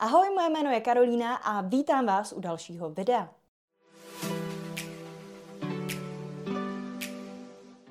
Ahoj, moje jméno je Karolína a vítám vás u dalšího videa.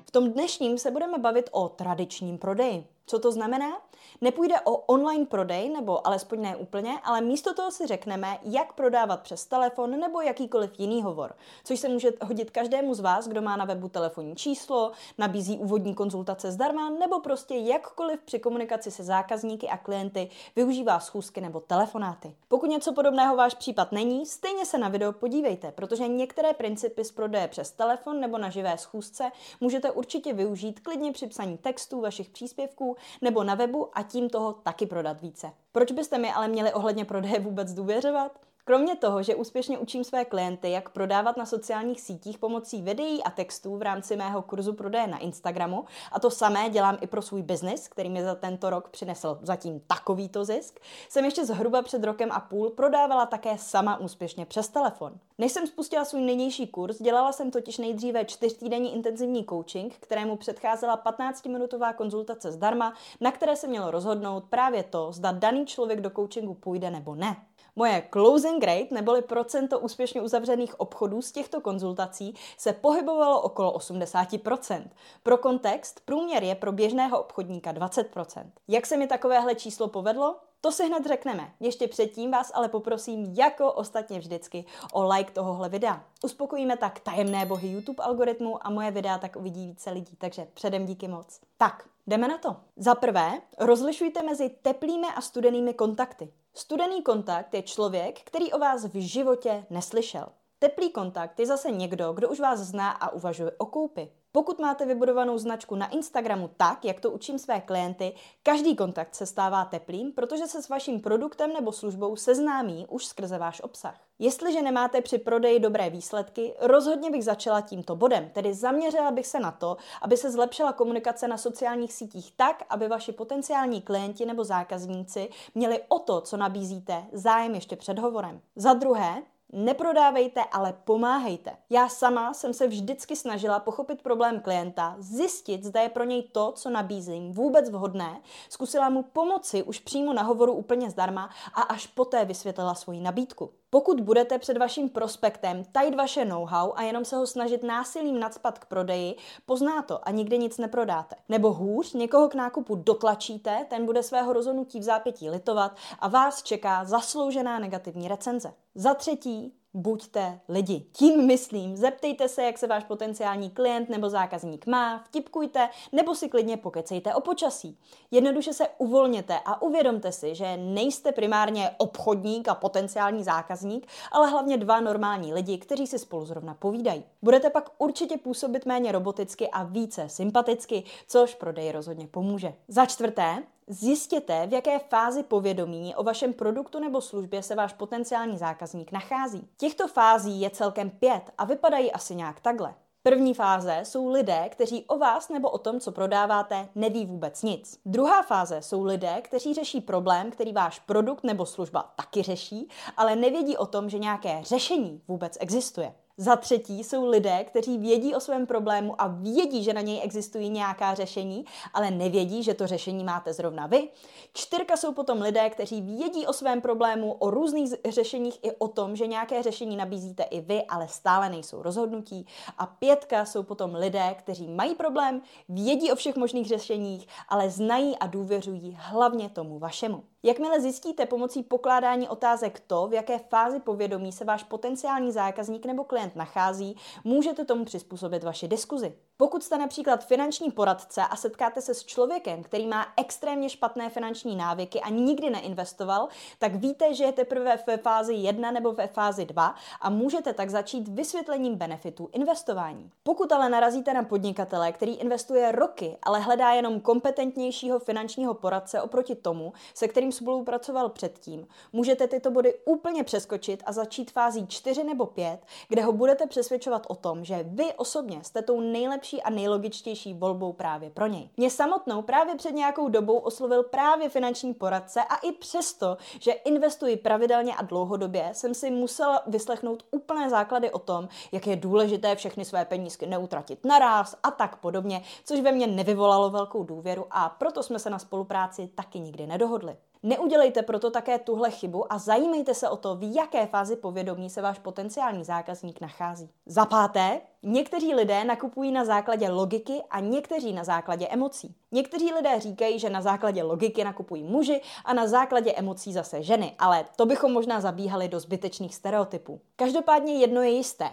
V tom dnešním se budeme bavit o tradičním prodeji. Co to znamená? Nepůjde o online prodej, nebo alespoň ne úplně, ale místo toho si řekneme, jak prodávat přes telefon nebo jakýkoliv jiný hovor, což se může hodit každému z vás, kdo má na webu telefonní číslo, nabízí úvodní konzultace zdarma, nebo prostě jakkoliv při komunikaci se zákazníky a klienty využívá schůzky nebo telefonáty. Pokud něco podobného váš případ není, stejně se na video podívejte, protože některé principy z prodeje přes telefon nebo na živé schůzce můžete určitě využít klidně při psaní textů vašich příspěvků nebo na webu a tím toho taky prodat více. Proč byste mi ale měli ohledně prodeje vůbec důvěřovat? Kromě toho, že úspěšně učím své klienty, jak prodávat na sociálních sítích pomocí videí a textů v rámci mého kurzu prodeje na Instagramu, a to samé dělám i pro svůj biznis, který mi za tento rok přinesl zatím takovýto zisk, jsem ještě zhruba před rokem a půl prodávala také sama úspěšně přes telefon. Než jsem spustila svůj nynější kurz, dělala jsem totiž nejdříve čtyřtýdenní intenzivní coaching, kterému předcházela 15-minutová konzultace zdarma, na které se mělo rozhodnout právě to, zda daný člověk do coachingu půjde nebo ne. Moje closing rate, neboli procento úspěšně uzavřených obchodů z těchto konzultací, se pohybovalo okolo 80%. Pro kontext, průměr je pro běžného obchodníka 20%. Jak se mi takovéhle číslo povedlo? To si hned řekneme. Ještě předtím vás ale poprosím, jako ostatně vždycky, o like tohohle videa. Uspokojíme tak tajemné bohy YouTube algoritmu a moje videa tak uvidí více lidí, takže předem díky moc. Tak, jdeme na to. Za prvé, rozlišujte mezi teplými a studenými kontakty. Studený kontakt je člověk, který o vás v životě neslyšel. Teplý kontakt je zase někdo, kdo už vás zná a uvažuje o koupi. Pokud máte vybudovanou značku na Instagramu tak, jak to učím své klienty, každý kontakt se stává teplým, protože se s vaším produktem nebo službou seznámí už skrze váš obsah. Jestliže nemáte při prodeji dobré výsledky, rozhodně bych začala tímto bodem, tedy zaměřila bych se na to, aby se zlepšila komunikace na sociálních sítích tak, aby vaši potenciální klienti nebo zákazníci měli o to, co nabízíte, zájem ještě před hovorem. Za druhé, Neprodávejte, ale pomáhejte. Já sama jsem se vždycky snažila pochopit problém klienta, zjistit, zda je pro něj to, co nabízím, vůbec vhodné, zkusila mu pomoci už přímo na hovoru úplně zdarma a až poté vysvětlila svoji nabídku. Pokud budete před vaším prospektem tajit vaše know-how a jenom se ho snažit násilím nadspat k prodeji, pozná to a nikdy nic neprodáte. Nebo hůř, někoho k nákupu dotlačíte, ten bude svého rozhodnutí v zápětí litovat a vás čeká zasloužená negativní recenze. Za třetí, buďte lidi. Tím myslím, zeptejte se, jak se váš potenciální klient nebo zákazník má, vtipkujte nebo si klidně pokecejte o počasí. Jednoduše se uvolněte a uvědomte si, že nejste primárně obchodník a potenciální zákazník, ale hlavně dva normální lidi, kteří si spolu zrovna povídají. Budete pak určitě působit méně roboticky a více sympaticky, což prodej rozhodně pomůže. Za čtvrté, Zjistěte, v jaké fázi povědomí o vašem produktu nebo službě se váš potenciální zákazník nachází. Těchto fází je celkem pět a vypadají asi nějak takhle. První fáze jsou lidé, kteří o vás nebo o tom, co prodáváte, neví vůbec nic. Druhá fáze jsou lidé, kteří řeší problém, který váš produkt nebo služba taky řeší, ale nevědí o tom, že nějaké řešení vůbec existuje. Za třetí jsou lidé, kteří vědí o svém problému a vědí, že na něj existují nějaká řešení, ale nevědí, že to řešení máte zrovna vy. Čtyřka jsou potom lidé, kteří vědí o svém problému, o různých řešeních i o tom, že nějaké řešení nabízíte i vy, ale stále nejsou rozhodnutí. A pětka jsou potom lidé, kteří mají problém, vědí o všech možných řešeních, ale znají a důvěřují hlavně tomu vašemu. Jakmile zjistíte pomocí pokládání otázek to, v jaké fázi povědomí se váš potenciální zákazník nebo klient nachází, můžete tomu přizpůsobit vaši diskuzi. Pokud jste například finanční poradce a setkáte se s člověkem, který má extrémně špatné finanční návyky a nikdy neinvestoval, tak víte, že je teprve ve fázi 1 nebo ve fázi 2 a můžete tak začít vysvětlením benefitů investování. Pokud ale narazíte na podnikatele, který investuje roky, ale hledá jenom kompetentnějšího finančního poradce oproti tomu, se kterým spolupracoval předtím, můžete tyto body úplně přeskočit a začít fází 4 nebo 5, kde ho budete přesvědčovat o tom, že vy osobně jste tou nejlepší nejlepší a nejlogičtější volbou právě pro něj. Mě samotnou právě před nějakou dobou oslovil právě finanční poradce a i přesto, že investuji pravidelně a dlouhodobě, jsem si musela vyslechnout úplné základy o tom, jak je důležité všechny své penízky neutratit naraz a tak podobně, což ve mně nevyvolalo velkou důvěru a proto jsme se na spolupráci taky nikdy nedohodli. Neudělejte proto také tuhle chybu a zajímejte se o to, v jaké fázi povědomí se váš potenciální zákazník nachází. Za páté, někteří lidé nakupují na základě logiky a někteří na základě emocí. Někteří lidé říkají, že na základě logiky nakupují muži a na základě emocí zase ženy, ale to bychom možná zabíhali do zbytečných stereotypů. Každopádně jedno je jisté.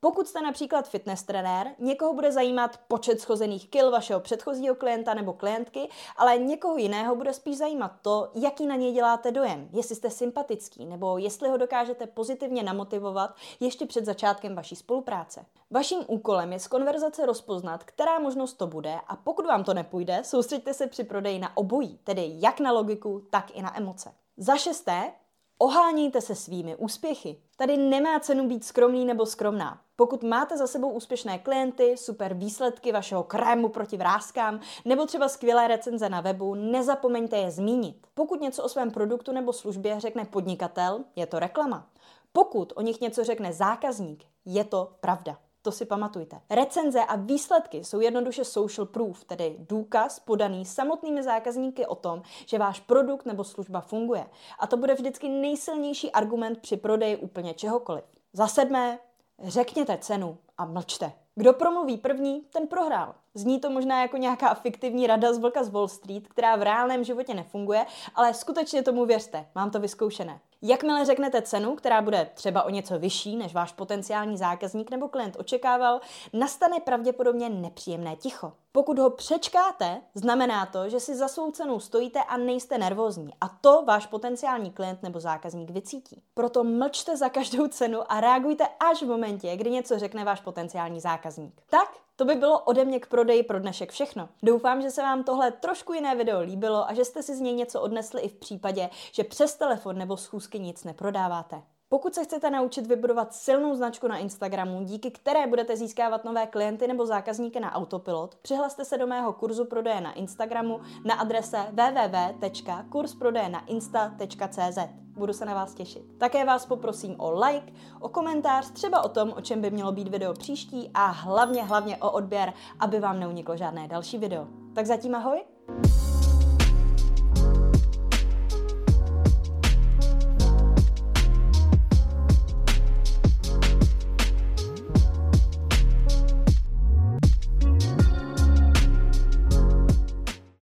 Pokud jste například fitness trenér, někoho bude zajímat počet schozených kil vašeho předchozího klienta nebo klientky, ale někoho jiného bude spíš zajímat to, jaký na něj děláte dojem, jestli jste sympatický nebo jestli ho dokážete pozitivně namotivovat ještě před začátkem vaší spolupráce. Vaším úkolem je z konverzace rozpoznat, která možnost to bude a pokud vám to nepůjde, soustřeďte se při prodeji na obojí, tedy jak na logiku, tak i na emoce. Za šesté, Ohánějte se svými úspěchy. Tady nemá cenu být skromný nebo skromná. Pokud máte za sebou úspěšné klienty, super výsledky vašeho krému proti vrázkám nebo třeba skvělé recenze na webu, nezapomeňte je zmínit. Pokud něco o svém produktu nebo službě řekne podnikatel, je to reklama. Pokud o nich něco řekne zákazník, je to pravda. To si pamatujte. Recenze a výsledky jsou jednoduše social proof, tedy důkaz podaný samotnými zákazníky o tom, že váš produkt nebo služba funguje. A to bude vždycky nejsilnější argument při prodeji úplně čehokoliv. Za sedmé, řekněte cenu a mlčte. Kdo promluví první, ten prohrál. Zní to možná jako nějaká fiktivní rada z vlka z Wall Street, která v reálném životě nefunguje, ale skutečně tomu věřte, mám to vyzkoušené. Jakmile řeknete cenu, která bude třeba o něco vyšší, než váš potenciální zákazník nebo klient očekával, nastane pravděpodobně nepříjemné ticho. Pokud ho přečkáte, znamená to, že si za svou cenu stojíte a nejste nervózní. A to váš potenciální klient nebo zákazník vycítí. Proto mlčte za každou cenu a reagujte až v momentě, kdy něco řekne váš potenciální zákazník. Tak, to by bylo ode mě k prodeji pro dnešek všechno. Doufám, že se vám tohle trošku jiné video líbilo a že jste si z něj něco odnesli i v případě, že přes telefon nebo schůzky nic neprodáváte. Pokud se chcete naučit vybudovat silnou značku na Instagramu, díky které budete získávat nové klienty nebo zákazníky na autopilot, přihlaste se do mého kurzu prodeje na Instagramu na adrese www.kursprodejenainsta.cz. Budu se na vás těšit. Také vás poprosím o like, o komentář, třeba o tom, o čem by mělo být video příští a hlavně, hlavně o odběr, aby vám neuniklo žádné další video. Tak zatím ahoj!